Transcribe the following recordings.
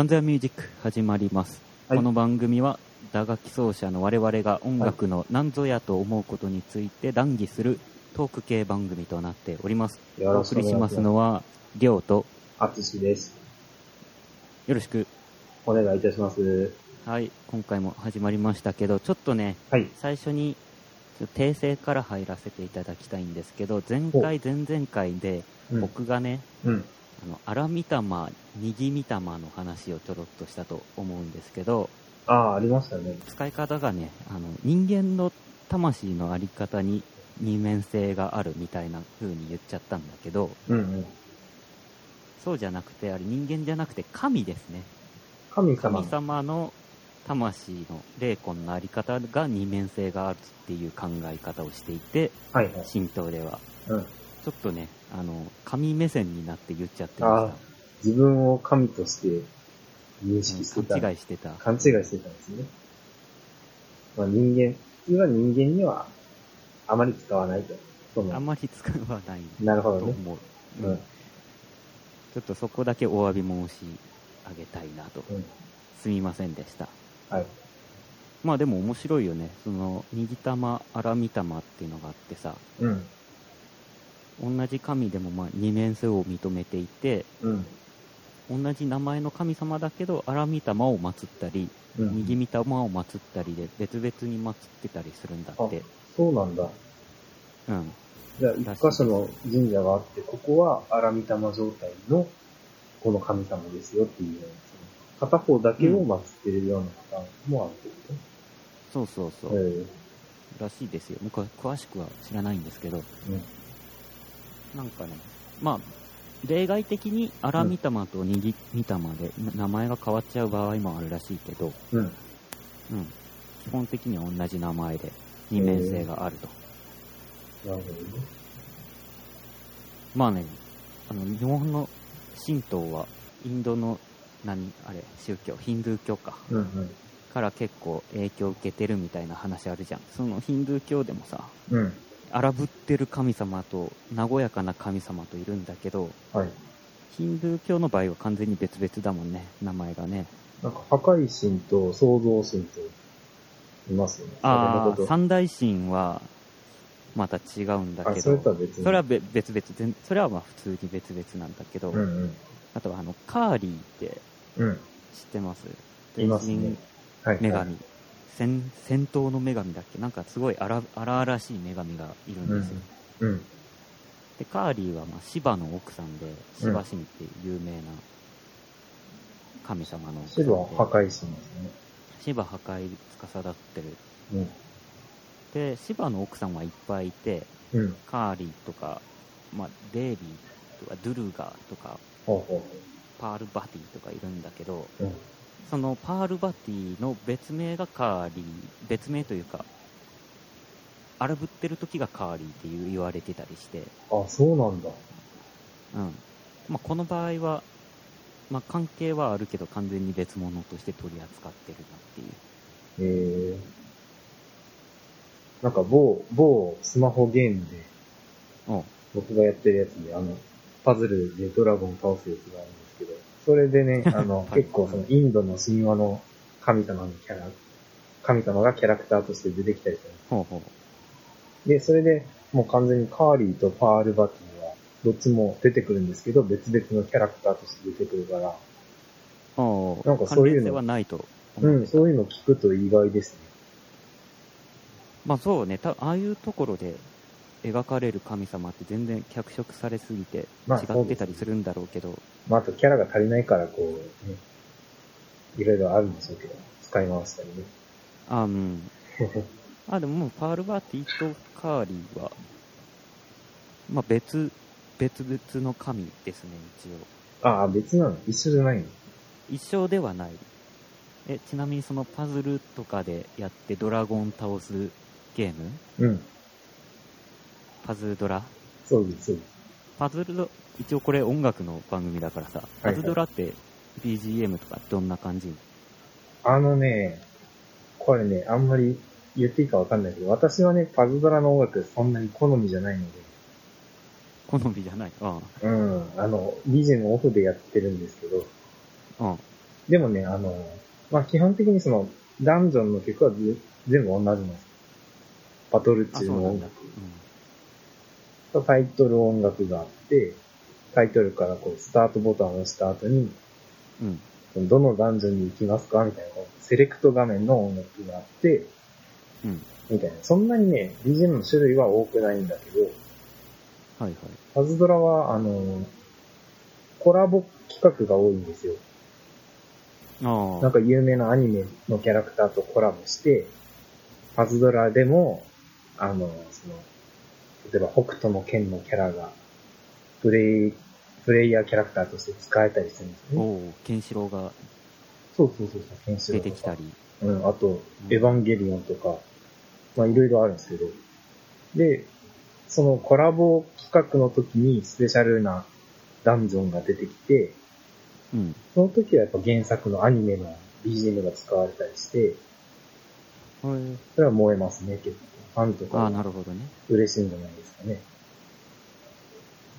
なんぞやミュージック始まります。はいこの番組は打楽器奏者の我々が音楽のなんぞやと思うことについて談義するトーク系番組となっております。よおろしくお願いしま。送りしますすのは、りょうと、あつしです。よろしく。お願いいたします。はい、今回も始まりましたけど、ちょっとね、はい。最初に、訂正から入らせていただきたいんですけど、前回、前々回で、うん。僕がね、うん。あの、荒見玉、右見玉の話をちょろっとしたと思うんですけど、ああ、ありましたね。使い方がね、あの、人間の魂のあり方に二面性があるみたいな風に言っちゃったんだけど、うんうん。そうじゃなくて、あれ人間じゃなくて神ですね。神様。神様の魂の霊魂のあり方が二面性があるっていう考え方をしていて、はいはい。神道では。うん。ちょっとね、あの、神目線になって言っちゃってまし、自分を神として認識してた。た。勘違いしてた。勘違いしてたんですね。まあ人間、普通は人間にはあまり使わないと。あんまり使わないなるほどね。と思う。ううんん。ちょっとそこだけお詫び申し上げたいなと。うん。すみませんでした。はい。まあでも面白いよね。その、右玉、荒見玉っていうのがあってさ、うん。同じ神でもまあ二面性を認めていて、うん。同じ名前の神様だけど、荒見玉を祀ったり、うん。右見玉を祀ったりで、別々に祀ってたりするんだって。そうなんだ。うん。じゃあ、一箇所の神社があって、ここは荒御霊状態の、この神様ですよっていう片方だけを祀ってるようなパターンもあるってこそうそうそと、う。えらしいですよ。僕は詳しくは知らないんですけど、えうん。なんかね、まあ、例外的に荒見玉と右見玉で名前が変わっちゃう場合もあるらしいけど、うん。うん。基本的には同じ名前で二面性があると。なるほどね。まあね、あの、日本の神道は、インドの、何、あれ、宗教、ヒンドゥー教か。うんうん。から結構影響を受けてるみたいな話あるじゃん。そのヒンドゥー教でもさ、うん。荒ぶってる神様と和やかな神様といるんだけど、はい。ヒンドゥー教の場合は完全に別々だもんね、名前がね。なんか、破壊神と創造神と、いますよね。ああ、三大神は、また違うんだけそれとど、は別に。それはべ別々全、それはまあ普通に別々なんだけど、うんうん。あとはあの、カーリーってうん。知ってます？いますねはい。女神。戦、戦闘の女神だっけ？なんかすごい荒荒々しい女神がいるんですよ。うん。で、カーリーはまあシバの奥さんで、シバ神っていう有名な神様の奥さんで。白は破壊神ですね。シバ破壊司ってる。うん。で、シバの奥さんはいっぱいいて、うん。カーリーとか、まあ、デイビーとか、ドゥルガーとか、パールバティとかいるんだけど、う。うん。そのパールバティの別名がカーリー、別名というか、荒ぶってる時がカーリーっていう言われてたりして、あ、そうなんだ。うん。まあ、この場合は、まあ、関係はあるけど完全に別物として取り扱ってるなっていう。ええなんか某、某スマホゲームで、僕がやってるやつで、あの、パズルでドラゴン倒すやつがあるそれでね、あの、はい結構そのインドの神話の神様のキャラ、神様がキャラクターとして出てきたりするんでほうほう。す。で、それでもう完全にカーリーとパールバティは、どっちも出てくるんですけど、別々のキャラクターとして出てくるから、なんかそういうのはないとうん、そういうの聞くと意外ですね。まあそうね、たああいうところで描かれる神様って全然脚色されすぎてまあ違ってたりするんだろうけど、まあ、あとキャラが足りないから、こう、ね、いろいろあるんでしょうけど、使い回したりね。あうん。あ、でももうパールバーティとカーリーは、まあ別、別々の神ですね、一応。ああ、別なの？一緒じゃないの？一緒ではない。え、ちなみにそのパズルとかでやってドラゴン倒すゲーム？うん。パズドラ？そうです、そうです。パズルド、一応これ音楽の番組だからさ、パズドラって BGM とかどんな感じ？あのね、これね、あんまり言っていいかわかんないけど、私はね、パズドラの音楽そんなに好みじゃないので、好みじゃない？あうん、あの、BGM オフでやってるんですけど、あ、うん。でもね、あの、まあ、基本的にその、ダンジョンの曲はぜ全部同じなんです。バトルあ、中の音。楽。タイトル音楽があって、タイトルからこう、スタートボタンを押した後に、うん。うん。どのダンジョンに行きますかみたいな、セレクト画面の音楽があって、うん。みたいな。そんなにね、BGM の種類は多くないんだけど、はいはい。パズドラは、あの、コラボ企画が多いんですよ。ああ。なんか有名なアニメのキャラクターとコラボして、パズドラでも、あの、その、例えば北斗の剣のキャラが、プレイ、プレイヤーキャラクターとして使えたりするんですね。おお、ケンシロウがそうそうそうそう、ケンシロウとか出てきたり。うん、あと、うんエヴァンゲリオンとか、まあいろいろあるんですけど、で、そのコラボ企画の時にスペシャルなダンジョンが出てきて、うん。その時はやっぱ原作のアニメの BGM が使われたりして、へえそれは燃えますね、結構。ファンとかああ、なはるほどね。嬉しいんじゃないですかね。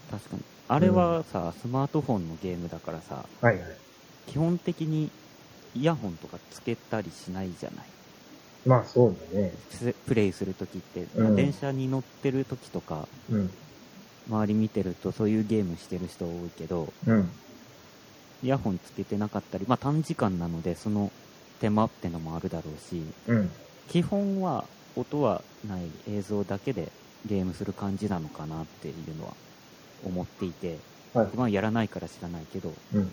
確かに。あれはさ、スマートフォンのゲームだからさ、はいはい。基本的にイヤホンとかつけたりしないじゃない？まあそうだね。ププレイするときって、うんまあ電車に乗ってるときとか、うん。周り見てるとそういうゲームしてる人多いけど、うん。イヤホンつけてなかったり、まあ短時間なのでその手間ってのもあるだろうし、うん。基本は音はない映像だけでゲームする感じなのかなっていうのは思っていて、はい。まあやらないから知らないけど、うん。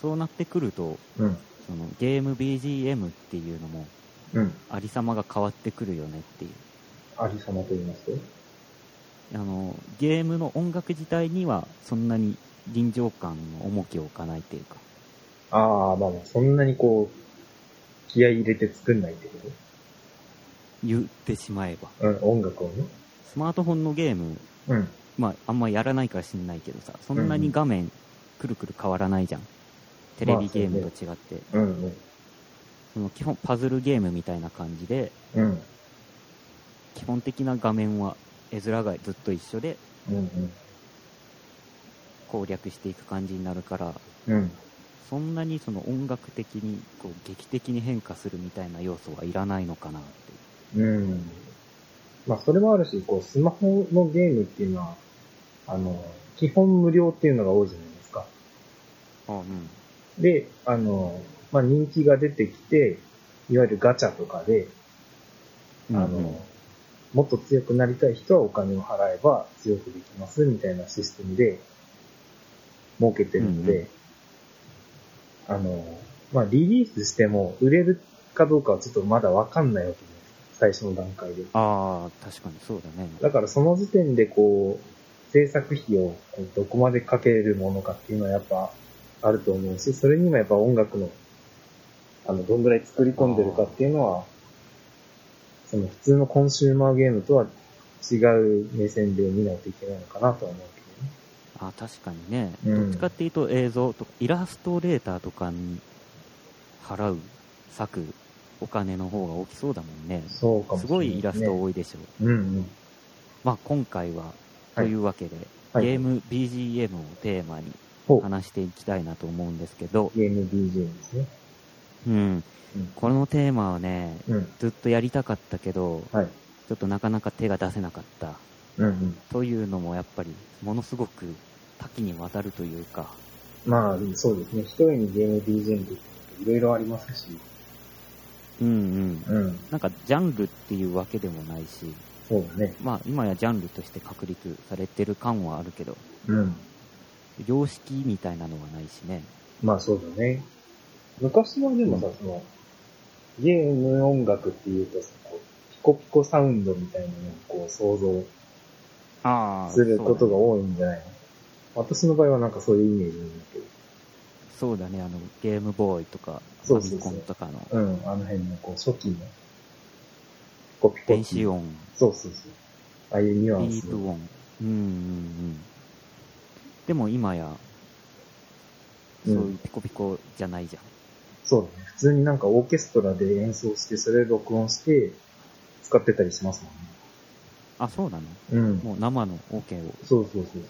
そうなってくると、うん。そのゲーム BGM っていうのもうん。ありさまが変わってくるよねっていう。ありさまと言いますと？あの、ゲームの音楽自体にはそんなに臨場感の重きを置かないっていうか、ああ、まあまあ、そんなにこう、気合い入れて作んないってこ言ってしまえば。とうん、音楽をね。スマートフォンのゲーム、うん。まああんまやらないから知んないけどさ、そんなに画面くるくる変わらないじゃん。テレビゲームと違って。うんうん。その基本パズルゲームみたいな感じで、うん。基本的な画面は絵面がずっと一緒でうんうん。攻略していく感じになるから、うん。そんなにその音楽的にこう劇的に変化するみたいな要素はいらないのかなっていう。うん。まあ、それもあるし、こう、スマホのゲームっていうのは、あの、基本無料っていうのが多いじゃないですか。あうん。で、あの、まあ、人気が出てきて、いわゆるガチャとかで、あの、うんうんもっと強くなりたい人はお金を払えば強くできますみたいなシステムで設けてるので、あの、まあ、リリースしても売れるかどうかはちょっとまだわかんないわけです。最初の段階で。ああ、確かにそうだね。だからその時点でこう、制作費をどこまでかけれるものかっていうのはやっぱあると思うし、それにもやっぱ音楽の、あの、どんぐらい作り込んでるかっていうのは、その普通のコンシューマーゲームとは違う目線で見ないといけないのかなとは思うけどね。あ確かにね、うんどっちかっていうと映像とか、イラストレーターとかに払う、割くお金の方が大きそうだもんね。そうかもしれない、すごいイラスト多いでしょう。うんうん。まあ今回は、というわけで、はいゲーム BGM をテーマに。話していきたいなと思うんですけど、ゲーム BGM ですね。うん、うん。このテーマはね、うん。ずっとやりたかったけど、はい。ちょっとなかなか手が出せなかった。うんうん。というのもやっぱり、ものすごく多岐にわたるというか、まあ、そうですね。一人にゲーム BGM っていろいろありますし。うんうん。うん。なんかジャンルっていうわけでもないし、そうだね。まあ今やジャンルとして確立されてる感はあるけど、うん。様式みたいなのはないしね。まあそうだね。昔はでもさ、うんその、ゲーム音楽っていうとさ、ピコピコサウンドみたいなのをこう想像することが多いんじゃないの、私の場合はなんかそういうイメージなんだけど。そうだね、あの、ゲームボーイとか、ファミコンとかのうん、あの辺のこう初期の、ピコピコ。電子音、そうそうそう。ああいうニュアンスビー。ト音。うんうんうん。でも今や、そういうピコピコじゃないじゃん。そうだね。普通になんかオーケストラで演奏して、それ録音して、使ってたりしますもんね。あ、そうなの？うん。もう生のオ、ケをそうそうそう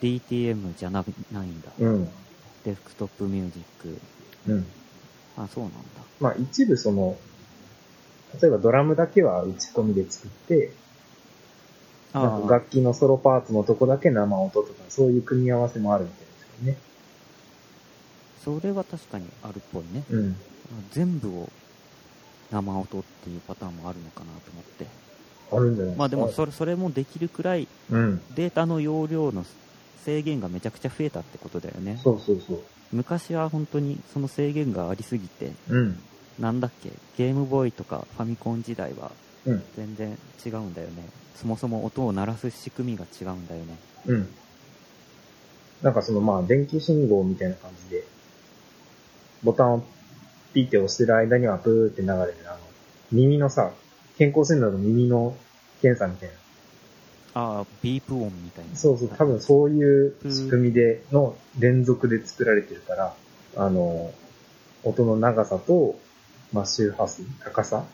DTM じゃなないんだ。うん。デスクトップミュージック。うん。あ、そうなんだ。まあ一部その、例えばドラムだけは打ち込みで作って、なんかあ楽器のソロパーツのとこだけ生音とか、そういう組み合わせもあるみたいですけどね。それは確かにあるっぽいね。うん。全部を生音っていうパターンもあるのかなと思って。あるんじゃないですか。まあでもそれ、それもできるくらいうん。データの容量の制限がめちゃくちゃ増えたってことだよね。そうそうそう。昔は本当にその制限がありすぎて、うん。なんだっけ、ゲームボーイとかファミコン時代はうん。全然違うんだよね。そもそも音を鳴らす仕組みが違うんだよね。うん。なんかそのまあ電気信号みたいな感じで、ボタンをピーって押してる間にはブーって流れる、あの、耳のさ、健康診断の耳の検査みたいな。ああ、ビープ音みたいな。そうそう、多分そういう仕組みでの連続で作られてるから、あの、音の長さと、まあ周波数、高さ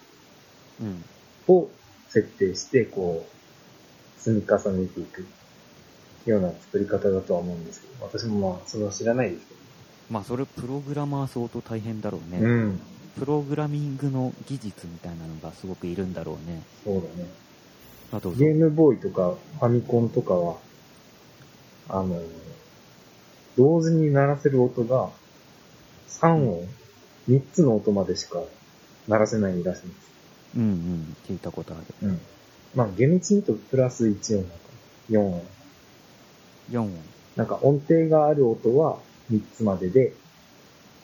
うん。を設定して、こう、積み重ねていくような作り方だとは思うんですけど、私もまあ、それは知らないですけまあそれプログラマー相当大変だろうね。ど。うん。プログラミングの技術みたいなのがすごくいるんだろうね。そうだね。あと、ゲームボーイとかファミコンとかは、あの、同時に鳴らせる音が3音、3つの音までしか鳴らせないらしいんです。うんうん、聞いたことある。うん。まあ、厳密に言うとプラス1音なのかな。4音。4音。なんか音程がある音は3つまでで、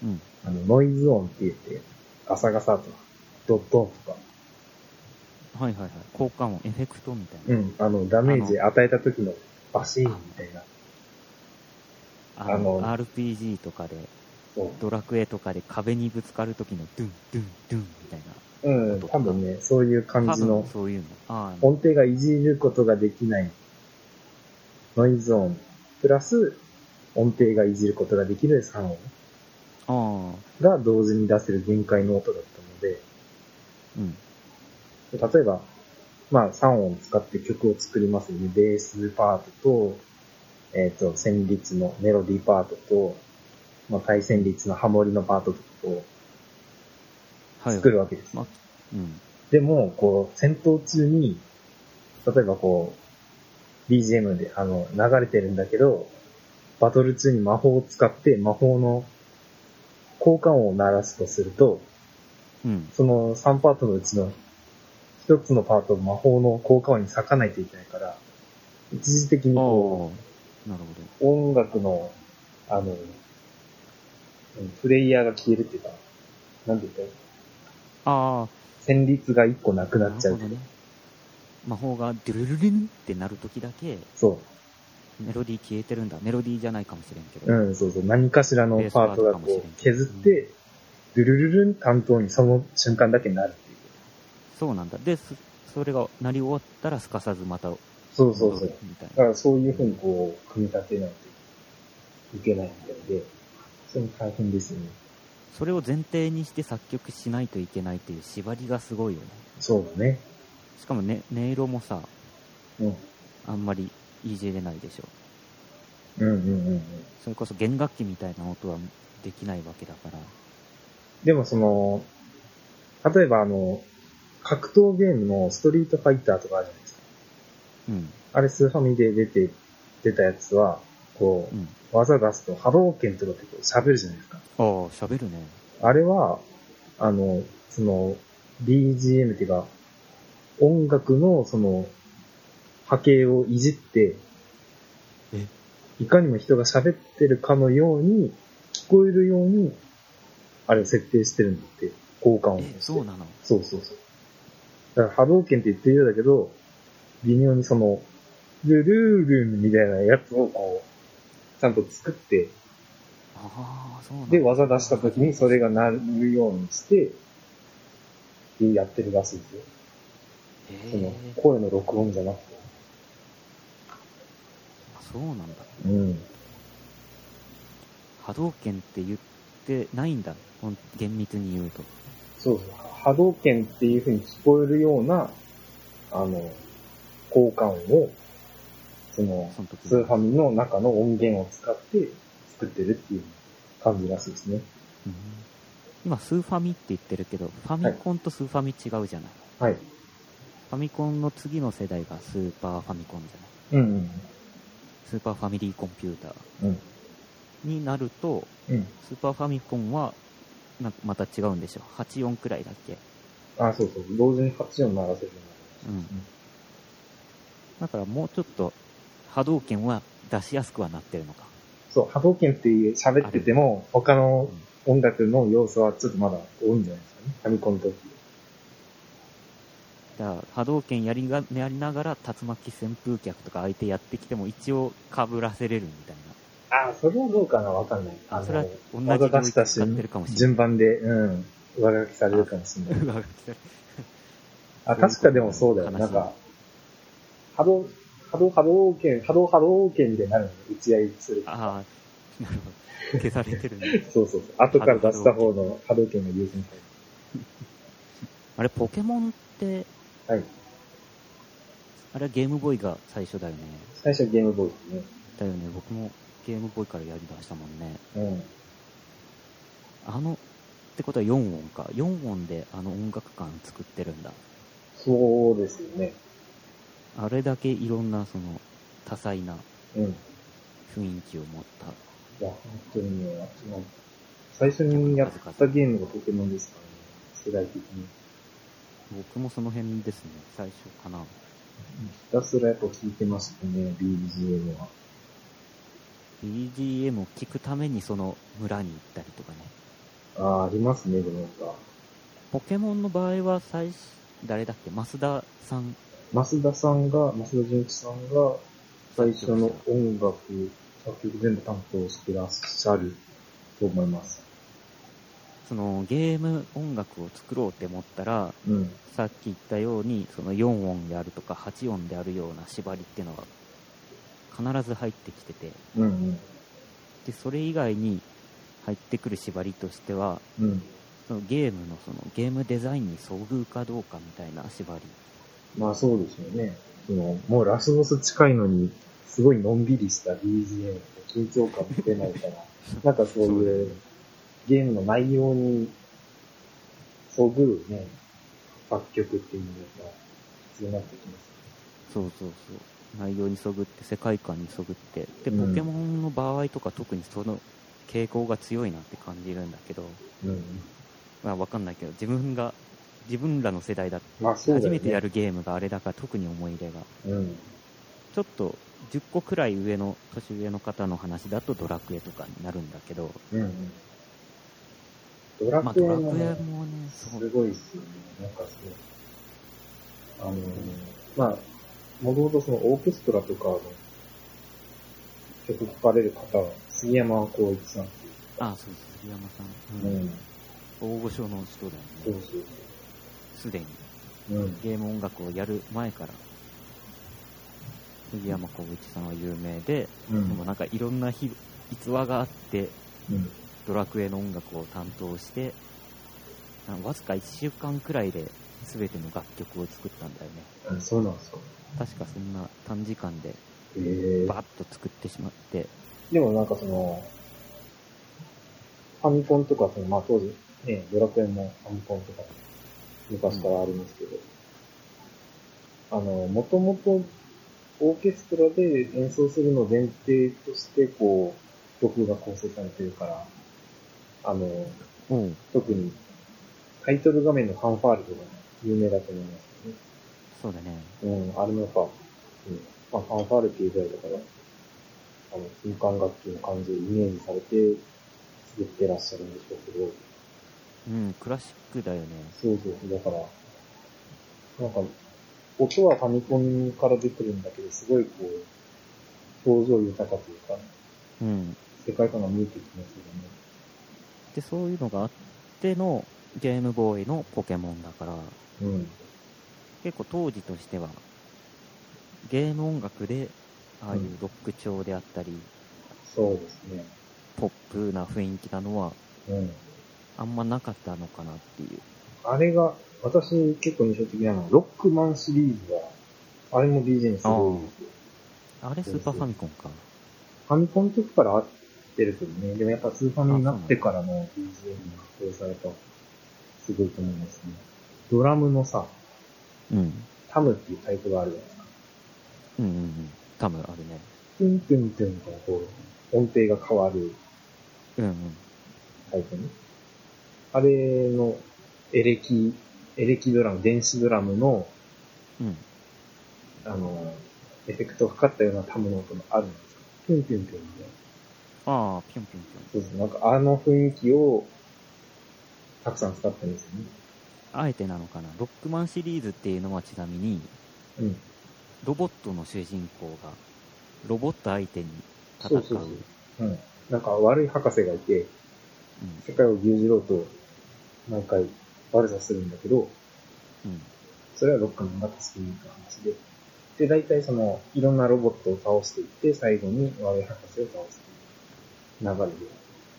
うん。あの、ノイズ音って言って、ガサガサとか、ドットンとか、はいはいはい。効果音、エフェクトみたいな。うん、あの、ダメージ与えた時のバシーンみたいな。ああのの、RPG とかで。ドラクエとかで壁にぶつかる時のドゥン、ドゥン、ドゥンみたいな。うん、多分ね、そういう感じのそういうの。音程がいじることができないノイズ音、プラス音程がいじることができる3音ああ、が同時に出せる限界の音だったので、うん。例えば、まあ3音使って曲を作りますよね。ベースパートと、えっ、と、旋律のメロディーパートと、まあ対旋律のハモリのパートとかをはい。作るわけです。まあ、うん。でも、こう、戦闘中に、例えばこう、BGM で、あの、流れてるんだけど、バトル中に魔法を使って魔法の効果音を鳴らすとすると、うん。その3パートのうちの1つのパートを魔法の効果音に咲かないといけないから、一時的にこなるほう、音楽の、あの、うんプレイヤーが消えるっていうか、なんて言った？ら。ああ、旋律が1個なくなっちゃうね。魔法がドゥルルルンってなるときだけ、そう。メロディー消えてるんだ。メロディーじゃないかもしれんけど。うん、そうそう。何かしらのパートがこう削って、ドゥルルルン担当にその瞬間だけなるっていう。そうなんだ。で、そそれが鳴り終わったらすかさずまた戻そうそうそうる。みたいだからそういうふうにこう、組み立てないといけないみたいで、それも大変ですよね。それを前提にして作曲しないといけないっていう縛りがすごいよね。そうだね。しかもね、音色もさ、うん。あんまりいじれないでしょ。うんうんうんうん。それこそ弦楽器みたいな音はできないわけだから。でもその、例えばあの、格闘ゲームのストリートファイターとかあるじゃないですか。うん。あれスーファミで出て、出たやつは、こうん。う、技出すと波動拳とかってこう喋るじゃないですか。ああ、喋るね。あれは、あの、その、BGM っていうか、音楽のその、波形をいじって、え？いかにも人が喋ってるかのように、聞こえるように、あれを設定してるんだって、効果音。え、そうなの？そうそうそう。だから波動拳って言ってるようだけど、微妙にその、ルルールンみたいなやつをこう、ちゃんと作って、ああ、そうなんだ。で、技出した時にそれが鳴るようにして、でやってるらしいですよ。その声の録音じゃなくて。あそうなんだ。うん。波動拳って言ってないんだ。厳密に言うと。そう。波動拳っていう風に聞こえるような、あの、効果音を、その、スーファミの中の音源を使って作ってるっていう感じらしいですね。うん今スーファミって言ってるけど、ファミコンとスーファミ違うじゃない。はい。フファミコンの次の世代がスーパーファミコンじゃない。うんうん。スーパーファミリーコンピュータうん。になると、うん。スーパーファミコンは、なんかまた違うんでしょ。84くらいだっけ？あ、そうそう。同時に8音鳴らせるよううん。だからもうちょっと波動拳は出しやすくはなってるのか。そう、波動拳って喋ってても、他の音楽の要素はちょっとまだ多いんじゃないですかね。ファミコンの時。だから波動拳やりがやりながら竜巻旋風脚とか相手やってきても一応被らせれるみたいあ、それはどうかなわかんない。な。あそれは同じ技出したし。順番で、うん、上書きされるかもしれない。上書きされるあ、確かでもそうだよ。なんか、波動、波動波動拳、波動波動拳みたいになるの打ち合いする。ああ、なるほど。消されてるね。そうそうそう。後から出した方の波動拳が優先さ あれ、ポケモンって、れる。はい。あれはゲームボーイが最初だよね。最初はゲームボーイですね。だよね。僕もゲームボーイからやりだしたもんね。うん。あの、ってことは4音か。4音であの音楽感作ってるんだ。そうですよね。あれだけいろんなその多彩な雰囲気を持った。や、本当にね、その最初にやったゲームがポケモンですからね。世代的に。僕もその辺ですね。最初かな。ひたすらやっぱ聞いてましたね、BGM は。BGM を聞くためにその村に行ったりとかね。ああ、ありますね、なんか。ポケモンの場合は最初、誰だっけ？増田さん。増田さんが、増田純一さんが、最初の音楽、作曲全部担当してらっしゃると思います。そのゲーム音楽を作ろうって思ったら、うん。さっき言ったように、その4音であるとか8音であるような縛りっていうのが必ず入ってきてて、うんうん。で、それ以外に入ってくる縛りとしては、うん。そのゲームのそのゲームデザインに遭遇かどうかみたいな縛り。まあそうですよね。その、もうラスボス近いのに、すごいのんびりした BGM 緊張感出ないから、なんかそういうゲームの内容にそぐるね、楽曲っていうのが必要になってきます。そうそうそう。内容にそぐって、世界観にそぐって。で、うんポケモンの場合とか特にその傾向が強いなって感じるんだけど、うん。まあわかんないけど、自分が、自分らの世代だまあそうだよね。初めてやるゲームがあれだから特に思い入れが。うん。ちょっと10個くらい上の、年上の方の話だとドラクエとかになるんだけど、うんうん。ドラまあクエドラクエもね、すごいっすよね。なんかそう。あのー、まあ、もともとそのオーケストラとかの曲書かれる方は、杉山光一さんっていう。あ、そうです、杉山さん。うん。大御所の人だよね。そうそうすでに。そう。うん。ゲーム音楽をやる前から、杉山浩一さんは有名で、うんでもなんかいろんなひ逸話があって、うん。ドラクエの音楽を担当して、わずか1週間くらいで全ての楽曲を作ったんだよね。あそうなんですか。確かそんな短時間でバーッと作ってしまって、でもなんかその、ファミコンとか、そのまあ当時、ね、ドラクエもファミコンとか昔からありますけど、あの、もともとオーケストラで演奏するのを前提として、こう、曲が構成されてるから、あの、おう特にタイトル画面のファンファーレとか有名だと思いますね。そうだね。うん、あれもやっぱ、うん、まあ、ファンファーレっていうぐらいだから、あの、金管楽器の感じをイメージされて作ってらっしゃるんでしょうけど、うん、クラシックだよね。そうそうだから、なんか、音はファミコンから出てるんだけど、すごいこう、表情豊かというか、うん。世界観が見えてきますよね。で、そういうのがあってのゲームボーイのポケモンだから、うん。結構当時としては、ゲーム音楽で、ああいうロック調であったり、そうですね。ポップな雰囲気なのは、うん。あんまなかったのかなっていう。あれが、私結構印象的なのは、ロックマンシリーズは、あれも BGM すごいですよ。あれスーパーファミコンか。ファミコンの時からあっってるけどね。でもやっぱスーファミになってからの BGM が発表された、すごいと思いますね。ドラムのさ、うん。タムっていうタイプがあるじゃないですか。うんうんうん。多分あるね。トゥントゥントゥンとこう、音程が変わるうんうん。タイプね。あれのエレキ、エレキドラム、電子ドラムの、うん。あの、エフェクトがかかったようなタムの音もあるんですよ。トゥントゥントゥンみたいな。ああ、ぴょんぴょんぴょん。そうそう、なんかあの雰囲気を、たくさん使ったんですよね。あえてなのかな？ロックマンシリーズっていうのはちなみに、うん。ロボットの主人公が、ロボット相手に戦う。そうそうそう。うん。なんか悪い博士がいて、うん世界を牛耳ろうと、毎回悪さするんだけど、うん。それはロックマンが助けに行く話で。で、大体その、いろんなロボットを倒していって、最後に悪い博士を倒す流れで。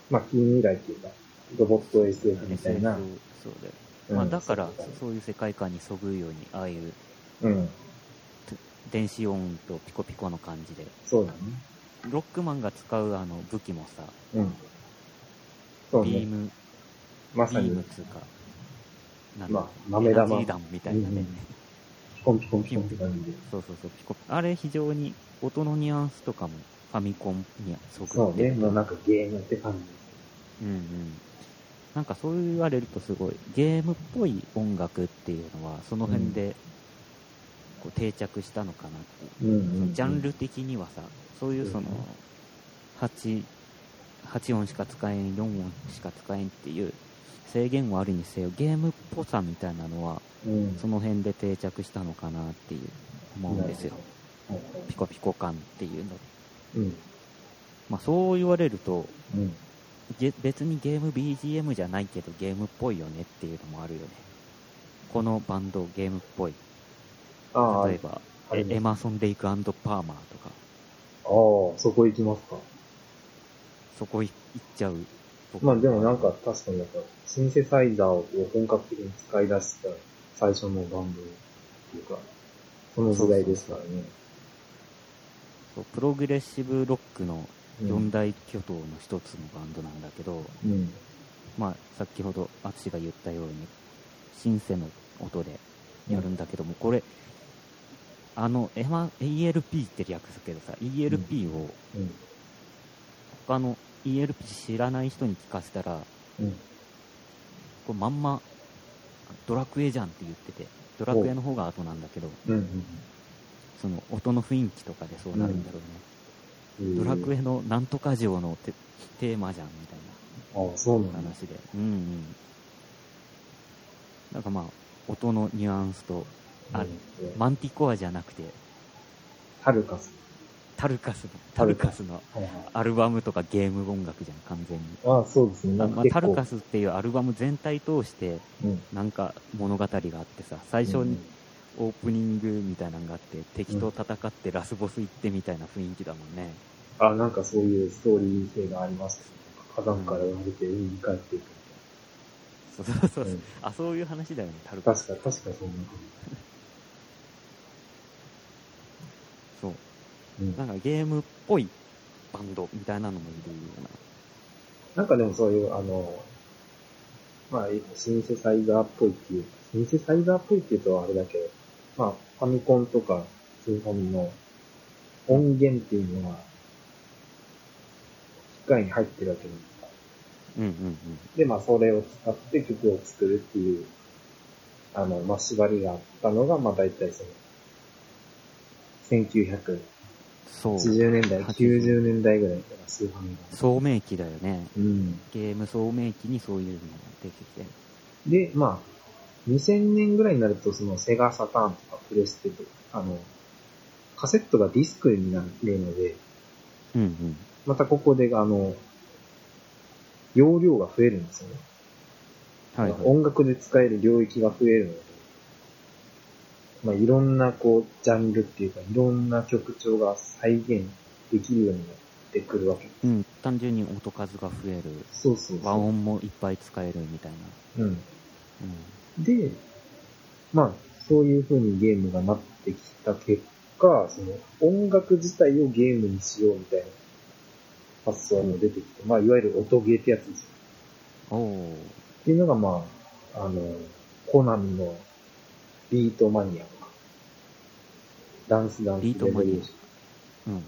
まあ、近未来っていうか、ロボット SF みたいな。そうだよ。うんまあだからそう、いう世界観にそぐうように、ああいううん。電子音とピコピコの感じで。そうだね。ロックマンが使うあの武器もさ、うん。そうね。ビーム、まさにビーム、つうか、なんまあ豆玉弾みたいなね。うんうんピコンピコンピコンって感じで。そうそうそう、ピコあれ非常に音のニュアンスとかもファミコンにはそぐそうね。ってるもうなんかゲームって感じ。うんうん。なんかそう言われるとすごい、ゲームっぽい音楽っていうのは、その辺で、こう定着したのかなっていう。うんうん、うん。ジャンル的にはさ、そういうその、8、8音しか使えん、4音しか使えんっていう制限はあるにせよ、ゲームっぽさみたいなのは、うん。その辺で定着したのかなっていう、思うんですよ。はいピコピコ感っていうの。うん。まあそう言われると、うん。げ別にゲーム BGM じゃないけどゲームっぽいよねっていうのもあるよね。このバンドゲームっぽい。ああ、例えば、えエマーソン・レイクパーマーとか、ああ、そこ行きますか。そこい行っちゃう。まあでもなんか確かにやっぱ、シンセサイザーを本格的に使い出した最初のバンドっていうか、その時代ですからね。そうプログレッシブロックのうん四大巨頭の一つのバンドなんだけど、うん。まあ先ほど淳が言ったように、シンセの音でやるんだけども、これ、あの、エマ、ELP って略すけどさ、ELP をうん。他の ELP 知らない人に聞かせたら、うん。これまんまドラクエじゃんって言ってて、ドラクエの方が後なんだけど、うん。うん。その音の雰囲気とかでそうなるんだろうね。うんドラクエのなんとか城のテテーマじゃんみたいああ、そうなんだ。な話で。うんうん。なんかまあ、音のニュアンスと、あうんマンティコアじゃなくて、タルカス。タルカスの、タルカスの。アルバムとかゲーム音楽じゃん、完全に。ああ、そうですね。あまあ、タルカスっていうアルバム全体通して、うん。なんか物語があってさ、最初うんにオープニングみたいなのがあって、敵と戦ってラスボス行ってみたいな雰囲気だもんね。あ、なんかそういうストーリー性がありましたね。火山から生まれて海に帰っていくそうそうそう。みたいな。あ、そういう話だよね、タルカス。確か、確かそんなそう。うんなんかゲームっぽいバンドみたいなのもいるような。なんかでもそういう、あの、まあ、シンセサイザーっぽいっていう、シンセサイザーっぽいっていうとあれだけど、まあ、ファミコンとかスーファミの音源っていうのは、機械に入ってるわけなんですか。うんうんうん。で、まあ、それを使って曲を作るっていう、あの、まあ、縛りがあったのが、まあ、大体その、1980そう。年代、90年代ぐらいからスーファミが。聡明期だよね。うん。ゲーム聡明期にそういうのが出てきて。で、まあ、2000年ぐらいになると、そのセガサターンとかプレステとか、あの、カセットがディスクになるので、うんうん。またここで、あの、容量が増えるんですよね。はいはい。音楽で使える領域が増えるので、まあ、いろんな、こう、ジャンルっていうか、いろんな曲調が再現できるようになってくるわけ。うん。単純に音数が増える。そうそうそう。和音もいっぱい使えるみたいな。うん。うん。で、まあ、そういう風にゲームがなってきた結果、その音楽自体をゲームにしようみたいな発想も出てきて、まあ、いわゆる音ゲーってやつです。よ。っていうのが、まあ、あの、コナミのビートマニアとか、ダンスダンスビートマニア。レボリューシうん。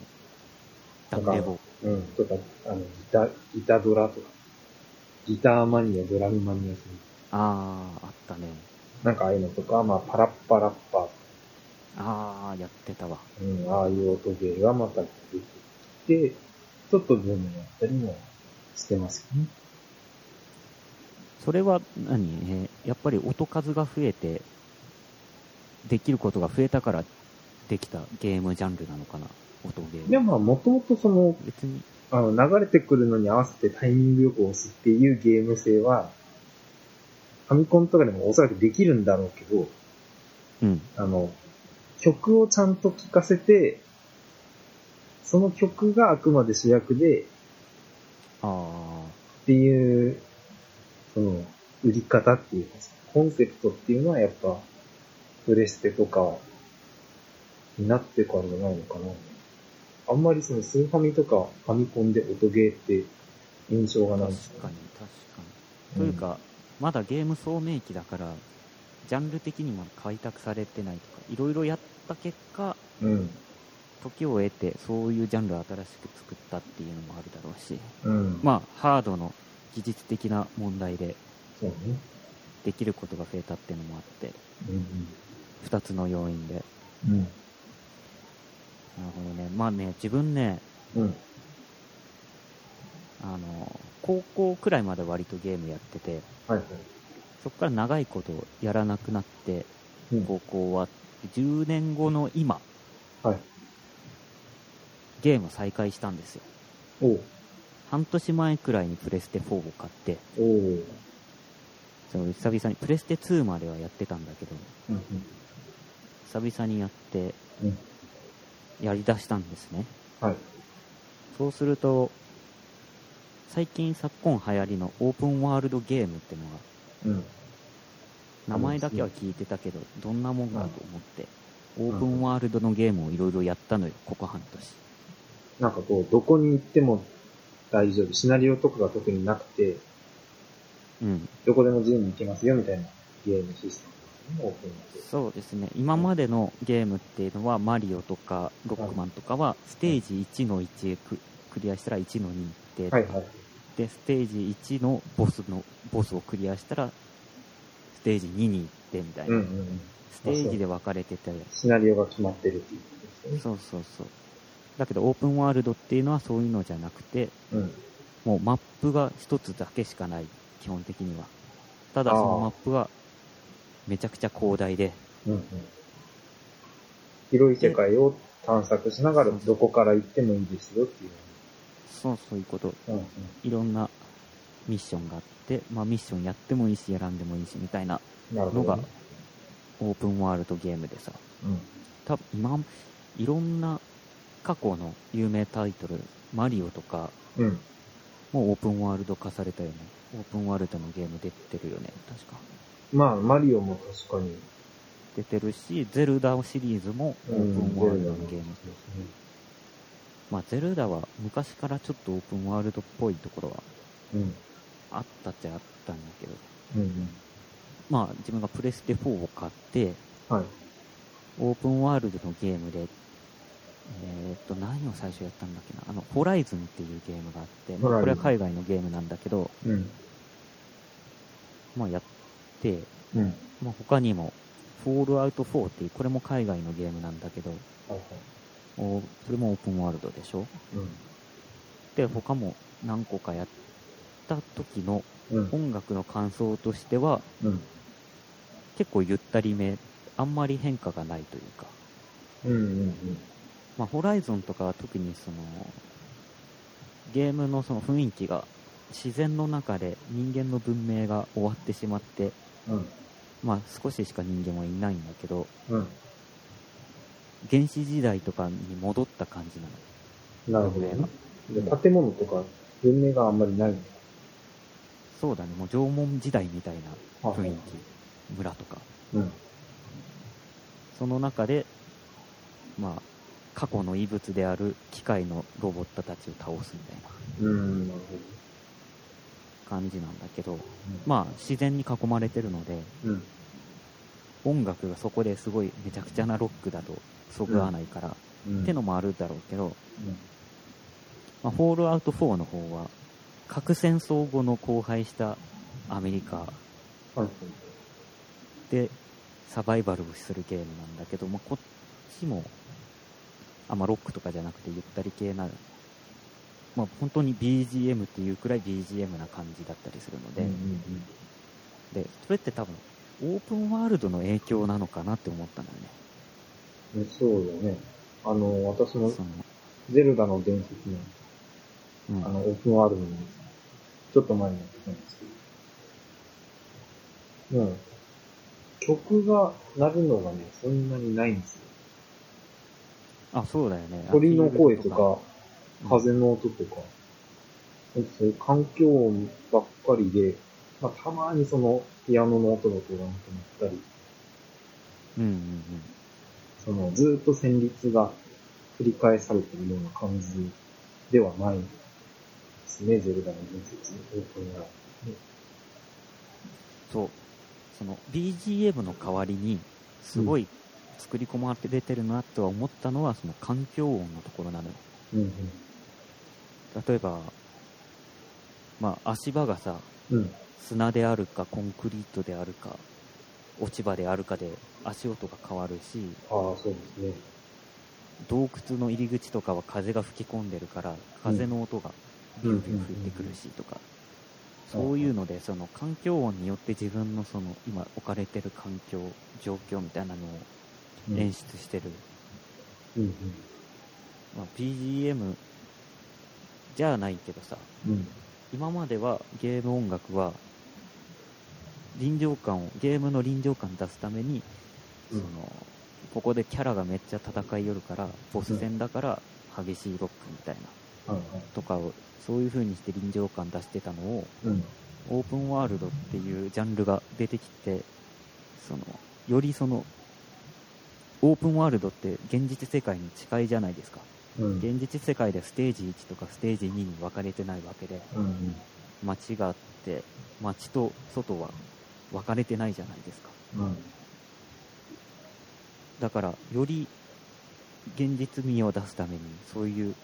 ダンうん、とか、あの、ギタ、ギタドラとか、ギターマニア、ドラムマニアさんああ、あったね。なんかああいうのとか、まあ、パラッパラッパーああ、やってたわ。うん、ああいう音ゲーがまた出てきて、ちょっとブームになったりもしてますよね。それは何、えーやっぱり音数が増えて、できることが増えたからできたゲームジャンルなのかな？音ゲー。でもまあ、もともとその、別に、あの、流れてくるのに合わせてタイミングよく押すっていうゲーム性は、ファミコンとかでもおそらくできるんだろうけど、うん。あの、曲をちゃんと聴かせて、その曲があくまで主役で、あっていう、その、売り方っていうか、コンセプトっていうのはやっぱ、プレステとか、になってからじゃないのかな。あんまりそのスーファミとかファミコンで音ゲーって印象があ、ない確かにんですよね。確かに。というか、まだゲーム聡明期だから、ジャンル的にも開拓されてないとか、いろいろやった結果、うん。時を得て、そういうジャンルを新しく作ったっていうのもあるだろうし、うん。まあ、ハードの技術的な問題でそうね。できることが増えたっていうのもあって、うん二つの要因で。うん。うん。なるほどね。まあね、自分ね、うん。あの、高校くらいまで割とゲームやってて、はいはい。そこから長いことやらなくなって、うん。高校は10年後の今、はい。ゲーム再開したんですよ。半年前くらいにプレステ4を買って。そう久々に、プレステ2まではやってたんだけど、うん久々にやって、うん。うん。やり出したんですね。はい。そうすると、最近昨今流行りのオープンワールドゲームってのが、うん。名前だけは聞いてたけど、どんなもんかと思って、オープンワールドのゲームをいろいろやったのよ、ここ半年。なんかこう、どこに行っても大丈夫。シナリオとかが特になくて、うん。どこでも自由に行けますよみたいなゲームシステム。そうですね。今までのゲームっていうのは、マリオとか、ロックマンとかは、ステージ1の1ククリアしたら1の2行って、はいはい。で、ステージ1のボスの、ボスをクリアしたら、ステージ2に行ってみたいな。うんうんうん。ステージで分かれてて、シナリオが決まってるっていうね。そうそうそう。だけど、オープンワールドっていうのはそういうのじゃなくて、うん。もうマップが一つだけしかない、基本的には。ただ、そのマップは、めちゃくちゃ広大で、うんうん。広い世界を探索しながらどこから行ってもいいですよっていう。そうそういうこと、うんうん。いろんなミッションがあって、まあミッションやってもいいし、やらんでもいいし、みたいなのが。オープンワールドゲームでさ、うん。多分今、いろんな過去の有名タイトル、マリオとか、うん。もうオープンワールド化されたよね。オープンワールドのゲーム出てるよね、確か。まあ、マリオも確かに。出てるし、ゼルダシリーズもオープンワールドのゲーム。まあ、ゼルダは昔からちょっとオープンワールドっぽいところはうん。あったっちゃあったんだけど、うんうん。まあ、自分がプレステ4を買って、はい。オープンワールドのゲームで、えーっと、何を最初やったんだっけな、あの、ホライズンっていうゲームがあって、まあこれは海外のゲームなんだけど、うん。まあ、やって、うん。まあ、他にも、フォールアウト4っていう、これも海外のゲームなんだけど、はいはい。おそれもオープンワールドでしょ？うん。で、他も何個かやった時のうん。音楽の感想としては、うん。結構ゆったりめ、あんまり変化がないというか、うん。うん。まあ、ホライゾンとかは特にその、ゲームのその雰囲気が、自然の中で人間の文明が終わってしまって、うん。まあ少ししか人間はいないんだけど、うん。原始時代とかに戻った感じなの？なるほどね文明が。で建物とか文明があんまりないんだ。そうだね、もう縄文時代みたいな雰囲はい気、村とか。うん。その中で、まあ、過去の遺物である機械のロボットたちを倒すみたいなうん、なる感じなんだけど、ほど。まあ自然に囲まれてるので、うん。音楽がそこですごいめちゃくちゃなロックだとそぐわないから、うん。ってのもあるだろうけど、うん。まあ、フォールアウト4の方は、核戦争後の荒廃したアメリカ。でサバイバルをするゲームなんだけど、まあ、こっちも、あんまロックとかじゃなくてゆったり系な、まあ、本当に BGM っていうくらい BGM な感じだったりするので、うんうんで、それって多分、オープンワールドの影響なのかなって思ったんだよね。うん。そうだね。あの、私もゼルダの伝説の、うん、あの、オープンワールドに、ちょっと前にやってたんですけど、うん。曲が鳴るのがね、そんなにないんですよ。あ、そうだよね。鳥の声とうんか、風の音とか、そういう環境音ばっかりで、まあ、たまにその、ピアノの音がこうなんか鳴ったり、うんうんうん。その、ずーっと旋律が繰り返されてるような感じではないですね、ゼルダの伝説、オープンが。そう。その BGM の代わりに、すごい作り込まれてるなとは思ったのは、その環境音のところなのよ。うん例えば、まあ足場がさ、うん。うん。砂であるかコンクリートであるか、落ち葉であるかで足音が変わるし、ああ、そうですね。洞窟の入り口とかは風が吹き込んでるから、風の音がビュービュー吹いてくるしとか、そういうので、その環境音によって自分のその今置かれてる環境、状況みたいなのをうん演出してる。うんまあ、BGM じゃないけどさ、うん。うん。今まではゲーム音楽は臨場感を、ゲームの臨場感出すために、うんその、ここでキャラがめっちゃ戦いよるから、ボス戦だから激しいロックみたいな。とかを、そういう風にして臨場感出してたのを、うん。オープンワールドっていうジャンルが出てきて、その、よりその、オープンワールドって現実世界に近いじゃないですか。うん。現実世界でステージ1とかステージ2に分かれてないわけで、うん。街があって、街と外は分かれてないじゃないですか。うん。だから、より現実味を出すために、そういう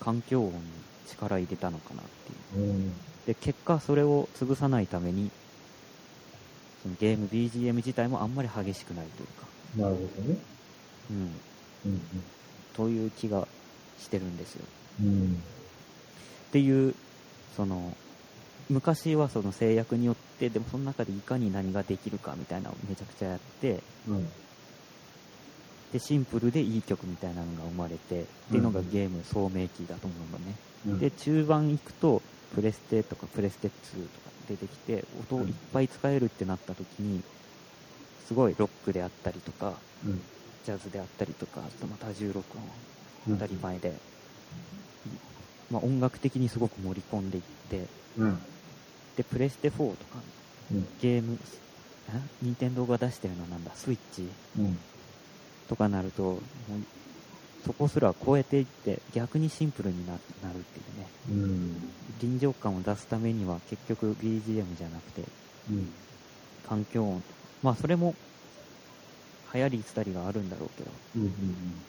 環境音に力入れたのかなっていう。うん。で、結果、それを潰さないために、そのゲーム BGM 自体もあんまり激しくないというか、なるほどね。うん、うん。という気がしてるんですよ。うん。っていう、その、昔はその制約によって、でもその中でいかに何ができるかみたいなのをめちゃくちゃやって、うん。で、シンプルでいい曲みたいなのが生まれて、っていうのがゲーム聡明期だと思うのね。うん。で、中盤行くと、プレステとかプレステ2とか出てきて、音をいっぱい使えるってなった時に、すごいロックであったりとか、うん。ジャズであったりとか、あとまた重録音うん当たり前で、まあ、音楽的にすごく盛り込んでいって、うん。で、プレステ4とかうん。ゲーム、え？任天堂が出してるのはなんだ、スイッチ？うん。とかなると、そこすら超えていって、逆にシンプルにななるっていうね。うん。臨場感を出すためには結局 BGM じゃなくて、うん。環境音。まあそれも、流行り廃りがあるんだろうけど、うん。うん。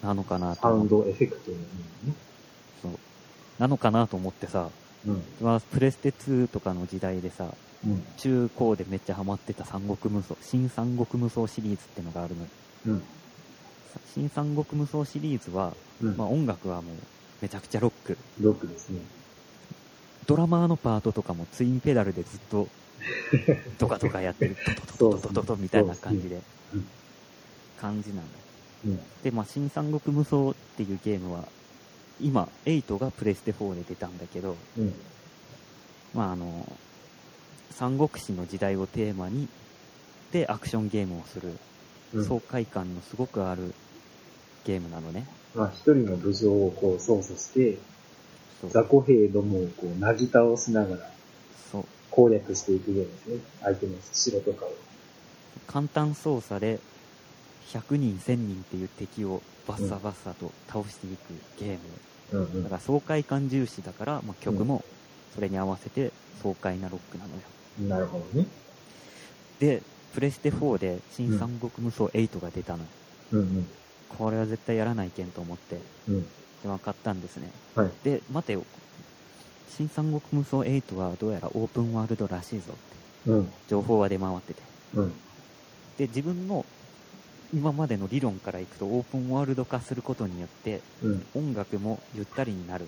なのかなとサウン思っドエフェクトのね。そうなのかなと思ってさ、うん。まあ、プレステ2とかの時代でさ、うん。中高でめっちゃハマってた三国無双、新三国無双シリーズってのがあるのよ。うん。さ新三国無双シリーズは、うん。まあ音楽はもうめちゃくちゃロック。ロックですね。ドラマーのパートとかもツインペダルでずっと、とかとかやってる、トトトトトトトみたいな感じでうん、感じなんだ。うん。で、まあ、新三国無双っていうゲームは、今、8がプレステ4で出たんだけど、うん。まあ、あの、三国志の時代をテーマに、で、アクションゲームをする、うん。爽快感のすごくあるゲームなのね。まあ、一人の武将をこう操作して、雑魚兵どもをこう、なぎ倒しながらそう。攻略していくゲームですね。相手の城とかを。簡単操作で、100人、1000人っていう敵をバッサバッサと倒していくゲーム。うんうんだから爽快感重視だから、まあ、曲もそれに合わせて爽快なロックなのよ。なるほどね。で、プレステ4で新三国無双8が出たの。うんうん。これは絶対やらないけんと思って、うん。買ったんですね。はい。で、待てよ。新三国無双8はどうやらオープンワールドらしいぞってうん。情報は出回ってて。うん。で、自分の今までの理論からいくとオープンワールド化することによってうん。音楽もゆったりになる。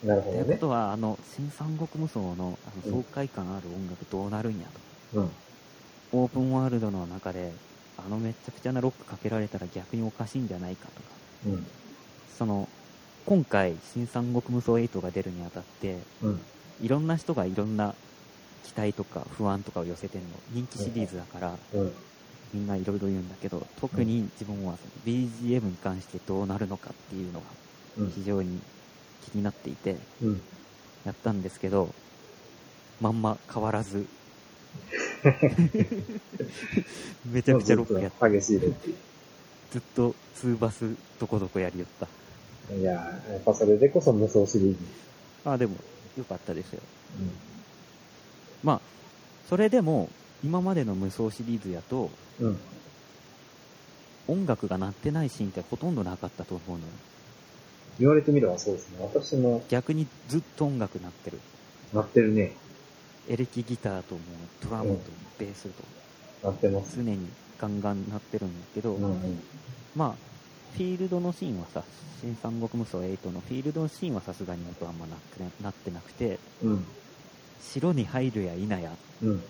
というこなるほどね。とは、あの、新三国無双のあの爽快感ある音楽どうなるんやと。うん。オープンワールドの中で、あのめちゃくちゃなロックかけられたら逆におかしいんじゃないかとか。うん。その、今回、新三国無双8が出るにあたって、うん。いろんな人がいろんな期待とか不安とかを寄せてんの。人気シリーズだから、うん。みんないろいろ言うんだけど、特に自分はその BGM に関してどうなるのかっていうのがうん。非常に気になっていて、うん。やったんですけど、まんま変わらず、めちゃくちゃロックやっ激しいロック。ずっとツーバスどこどこやりよった。いやー、やっぱそれでこそ無双シリーズ。ああ、でも、よかったですよ。うまあ、それでも、今までの無双シリーズやと、ん。うん。音楽が鳴ってないシーンってほとんどなかったと思うのよ。言われてみればそうですね。私も逆にずっと音楽鳴ってる。なってるね。エレキギターともドラムとベースとなってます。常にガンガン鳴ってるんだけど、うんうん。まあ、フィールドのシーンはさ、新三国無双8のフィールドのシーンはさすがに音あんまなっなってなくて、うん。城に入るや否や、うん。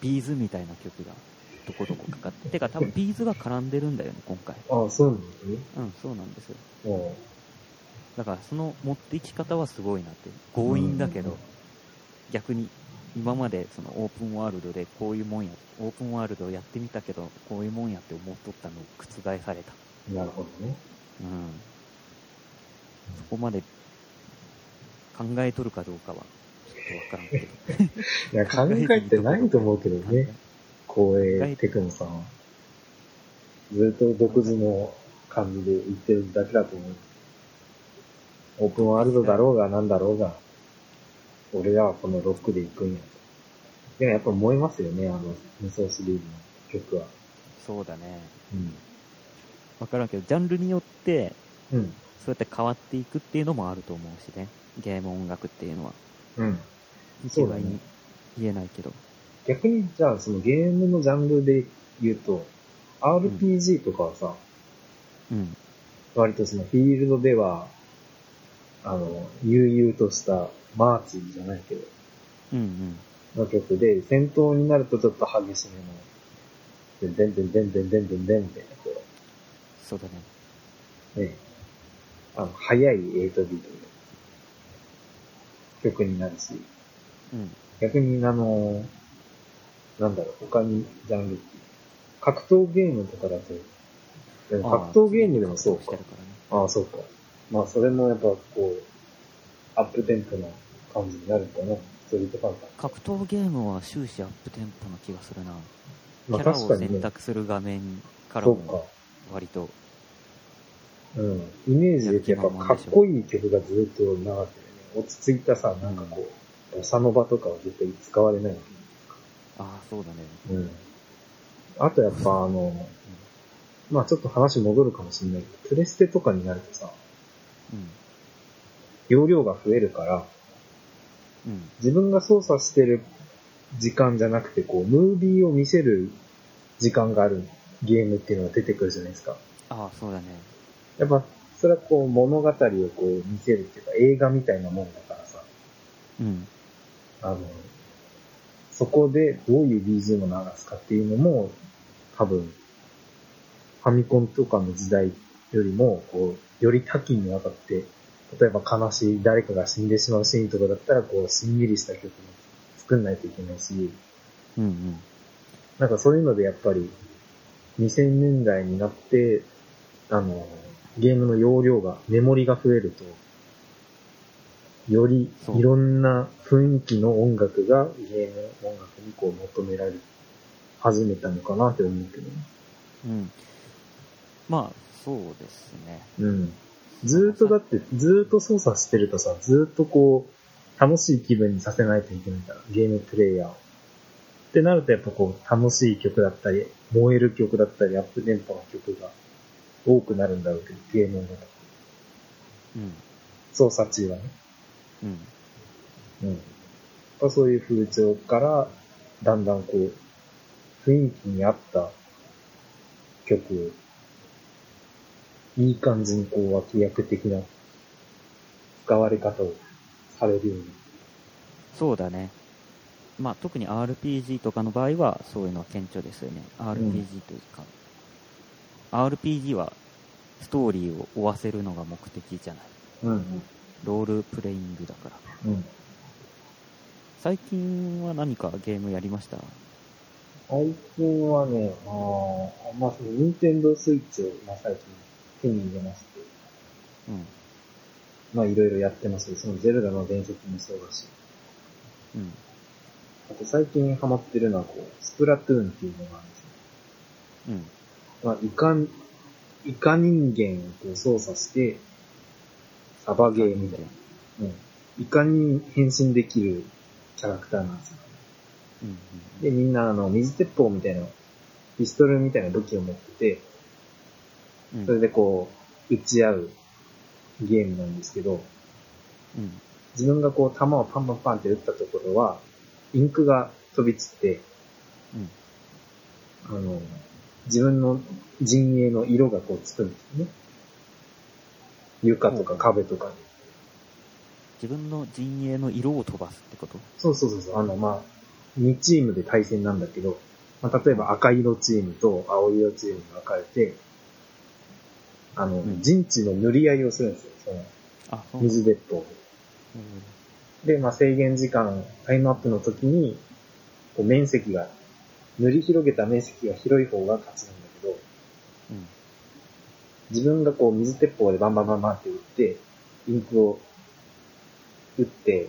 ビーズみたいな曲がどこどこかかって、てか多分ビーズが絡んでるんだよね、今回。ああ、そうなんですね。うん、そうなんですよ。おだからその持っていき方はすごいなって。強引だけど、うん逆に今までそのオープンワールドでこういうもんや、オープンワールドをやってみたけど、こういうもんやって思っとったのを覆された。なるほどね。うん。そこまで考えとるかどうかは、とわからんけど。いや、考えてないと思うけどね。光栄テクノさんは。ずっと独自の感じで言ってるだけだと思う。オープンワールドだろうがなんだろうが、俺らはこのロックで行くんやと。でもやっぱ思いますよね、あの、無双シリーズの曲は。そうだね。うん。わからんけど、ジャンルによって、うん。そうやって変わっていくっていうのもあると思うしね。ゲーム音楽っていうのは。うん。一そうだね言えないけど。逆に、じゃあそのゲームのジャンルで言うと、RPG とかはさ、うん。割とそのフィールドでは、あの、悠々としたマーチじゃないけど、うんうん。の曲で、戦闘になるとちょっと激しめの、でんでんでんでんでんでんでんみたいな、こそうだね。う、ね、あの、速い8ビートの曲になるし、うん。逆にあの、なんだろう、他にジャンル、格闘ゲームとかだと、格闘ゲームでもそうかしてる。からね。ああ、そうか。まあ、それもやっぱこう、アップテンポな感じになるんだね。ストリートファイター。格闘ゲームは終始アップテンポな気がするな。まあキャラを選択する画面からも。割と、うん。イメージでやっぱかっこいい曲がずっと流れてるね。落ち着いたさ、なんかこう、ボサノバとかは絶対使われない。ああ、そうだね。うん。あとやっぱあの、まあちょっと話戻るかもしれないけど、プレステとかになるとさ、うん。容量が増えるから、うん。自分が操作してる時間じゃなくて、こう、ムービーを見せる時間があるゲームっていうのが出てくるじゃないですか。ああ、そうだね。やっぱ、それはこう、物語をこう、見せるっていうか、映画みたいなもんだからさ、うん。あの、そこでどういう BGM を流すかっていうのも、多分、ファミコンとかの時代よりも、こう、より多岐にわたって、例えば悲しい誰かが死んでしまうシーンとかだったら、こう、しんみりした曲も作んないといけないし、うんうん。なんかそういうのでやっぱり、2000年代になって、あの、ゲームの容量が、メモリが増えると、よりいろんな雰囲気の音楽がゲーム音楽にこう求められ始めたのかなって思うけどね。うん。まあ、そうですね。うん。ずーっとだって、ずーっと操作してるとさ、ずーっとこう、楽しい気分にさせないといけないから、ゲームプレイヤーを。ってなるとやっぱこう、楽しい曲だったり、燃える曲だったり、アップテンポの曲が多くなるんだろうけど、ゲームのうん。操作中はね。うん。うん。まあそういう風潮から、だんだんこう、雰囲気に合った曲を、いい感じにこう脇役的な使われ方をされるように。そうだね。まあ、特に RPG とかの場合は、そういうのは顕著ですよね。RPG というか、RPG はストーリーを追わせるのが目的じゃない。うん。ロールプレイングだから。うん。最近は何かゲームやりました？最近はね、あーまあその、ニンテンドースイッチを、まあ最近手に入れまして、うん。まあいろいろやってますそのゼルダの伝説もそうだし、うん。あと最近ハマってるのはこう、スプラトゥーンっていうのがあるんですね。うん。まあ、イカ、イカ人間をこう操作して、サバゲーみたいな。うん。イカに変身できるキャラクターなんですよ。うん。で、みんなあの、水鉄砲みたいな、ピストルみたいな武器を持ってて、うん。それでこう、撃ち合うゲームなんですけど、うん。自分がこう、弾をパンパンパンって撃ったところは、インクが飛び散って、うん。あの、自分の陣営の色がこうつくんですよね。床とか壁とかに。自分の陣営の色を飛ばすってこと？そうそうそうそう。あの、まあ、2チームで対戦なんだけど、まあ、例えば赤色チームと青色チームに分かれて、あの、ん陣地の塗り合いをするんですよ。その、水鉄砲で。で、まあ、制限時間、タイムアップの時に、こう面積が、塗り広げた面積が広い方が勝ちなんだけど、うん。自分がこう水鉄砲でバンバンバンバンって撃って、インクを打って、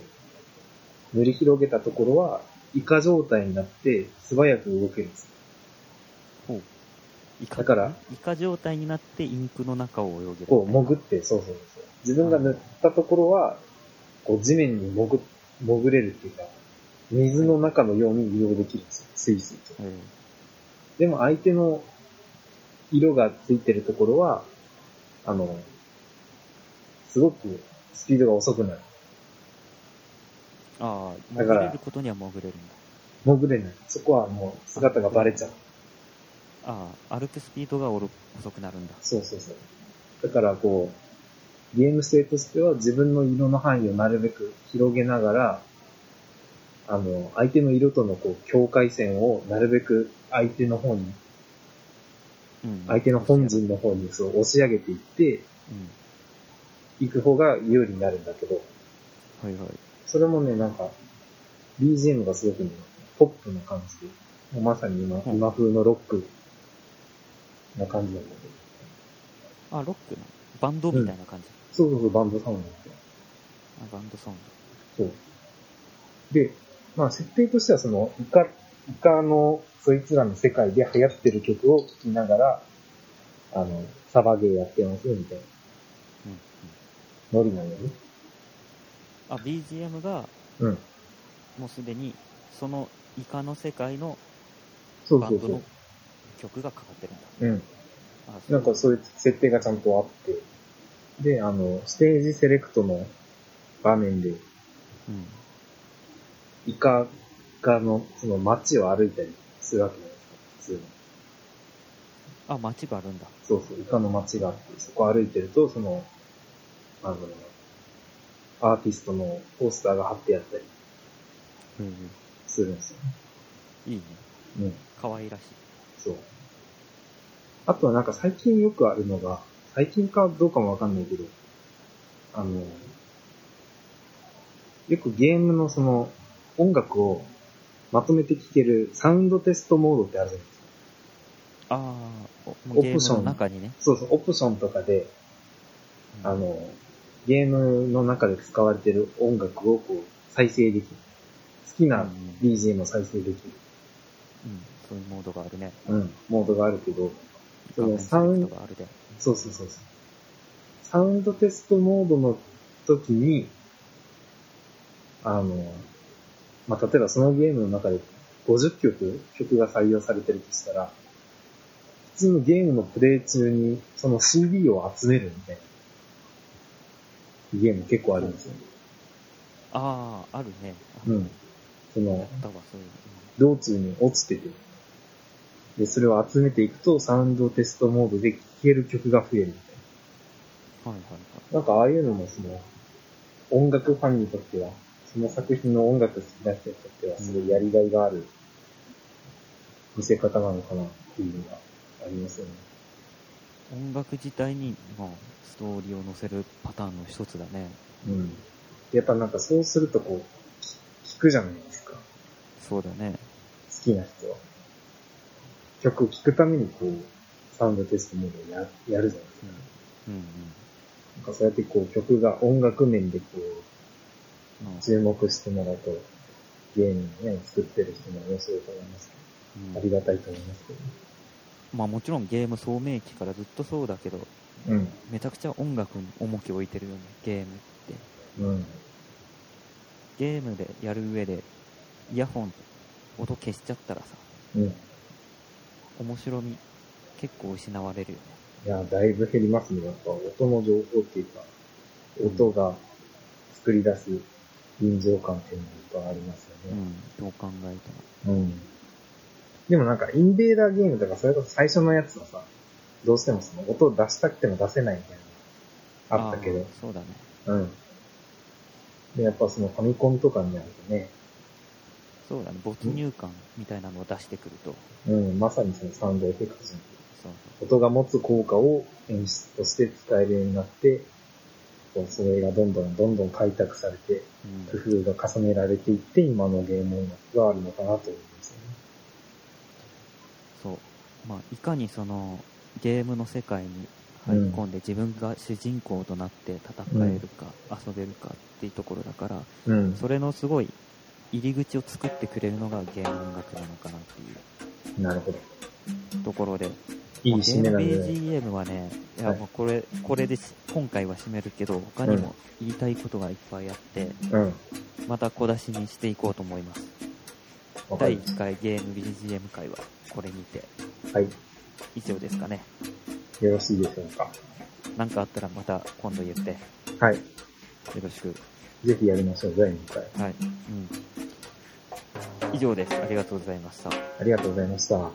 塗り広げたところは、イカ状態になって素早く動けるんです。ほう。イカだから、イカ状態になってインクの中を泳げる。こう潜って、そうそうそう。自分が塗ったところは、こう地面に潜、潜れるっていうか、水の中のように移動できるんですよ。スイスイと。えでも相手の色がついてるところは、あの、すごくスピードが遅くなる。ーああ、だから潜れることには潜れるんだ。潜れない。そこはもう姿がバレちゃう。ああ、歩くスピードがおろ遅くなるんだ。そうそうそう。だからこう、ゲーム性としては自分の色の範囲をなるべく広げながら、あの、相手の色とのこう、境界線をなるべく相手の方に、うん。相手の本陣の方にそう押し上げていって、うん。行く方が有利になるんだけど、はいはい。それもね、なんか、BGM がすごくね、ポップな感じで、まさに今、うん今風のロックな感じなんだけど。あ、ロックの？バンドみたいな感じ？そうそうそう、バンドサウンド。あ、バンドサウンそう。で、まあ設定としてはその、イカ、イカの、そいつらの世界で流行ってる曲を聴きながら、あの、サバゲーやってますよ、みたいなド。うん。うん。ノリなんよね。あ、BGM がうん。もうすでにそのイカの世界のそうそうそう。曲がかかってるんだ。ううなんかそういう設定がちゃんとあって、で、あの、ステージセレクトの場面で、うん。イカがの、その街を歩いたりするわけじゃないですか、普通に。あ、街があるんだ。そうそう、イカの街があって、そこ歩いてると、その、あの、アーティストのポスターが貼ってあったりうん。するんですよね。いいね。うん。可愛らしい。そう。あとはなんか最近よくあるのが、最近かどうかもわかんないけど、あの、よくゲームのその音楽をまとめて聴けるサウンドテストモードってあるじゃないですか。ああ、オプションの中にね。そうそう、オプションとかで、うんあの、ゲームの中で使われてる音楽をこう再生できる。好きなうん BGM を再生できる。うん。そういうモードがあるね。うん、モードがあるけど、その画面セレクトがあるで。そうそうそうそう。サウンドテストモードの時に、あの、まあ、例えばそのゲームの中で50曲、曲が採用されてるとしたら、普通のゲームのプレイ中にその CD を集めるみたいなゲーム結構あるんですよ。ああ、あるね。うん。その。道中に落ちてて、で、それを集めていくとサウンドテストモードで聴ける曲が増えるみたいな。はいはいはい。なんかああいうのもその、音楽ファンにとっては、その作品の音楽好きな人にとっては、すごいやりがいがある見せ方なのかなっていうのがありますよね。音楽自体に、まあ、ストーリーを載せるパターンの一つだね。うん。やっぱなんかそうするとこう、き聞くじゃないですか。そうだね。好きな人は。曲聴くためにこう、サウンドテストモードをややるじゃないですか。うんうん。なんかそうやってこう曲が音楽面でこう、まあ注目してもらうと、ゲームをね、作ってる人も面白いと思いますけうんど、ありがたいと思いますけどね。まあもちろんゲーム聡明期からずっとそうだけど、うん。めちゃくちゃ音楽に重きを置いてるよね、ゲームって。うん。ゲームでやる上で、イヤホン、音消しちゃったらさ、うん。面白み結構失われるよね。いや、だいぶ減りますね。やっぱ音の情報っていうか、音が作り出す臨場感っていうのがありますよね。うん、どう考えても。うん。でもなんか、インベーダーゲームとか、それこそ最初のやつはさ、どうしてもその音を出したくても出せないみたいなのあったけどー、そうだね。うん。で、やっぱそのファミコンとかになるとね、そうだね。没入感みたいなのを出してくると、うん、まさにそのサウンドエフェクトじゃんそう音が持つ効果を演出として使えるようになって、こうそれがどんどんどんどん開拓されて、工夫が重ねられていって、今のゲーム音楽があるのかなと思いますよね。そう。まあ、いかにその、ゲームの世界に入り込んで自分が主人公となって戦えるか、遊べるかっていうところだから、うん。それのすごい入り口を作ってくれるのがゲーム音楽なのかなっていうなるほど。ところで、いいまあ締めなんで、ゲーム BGM はね、いや、はいもうこれ、これでし今回は締めるけど、他にも言いたいことがいっぱいあって、うん。また小出しにしていこうと思います。第わかりまし1回ゲーム BGM 会はこれにてた。はい。以上ですかね。よろしいでしょうか。なんかあったらまた今度言って、よはい。ろしく。ぜひやりましょう、第2回。はい。うん。以上です。ありがとうございました。ありがとうございました。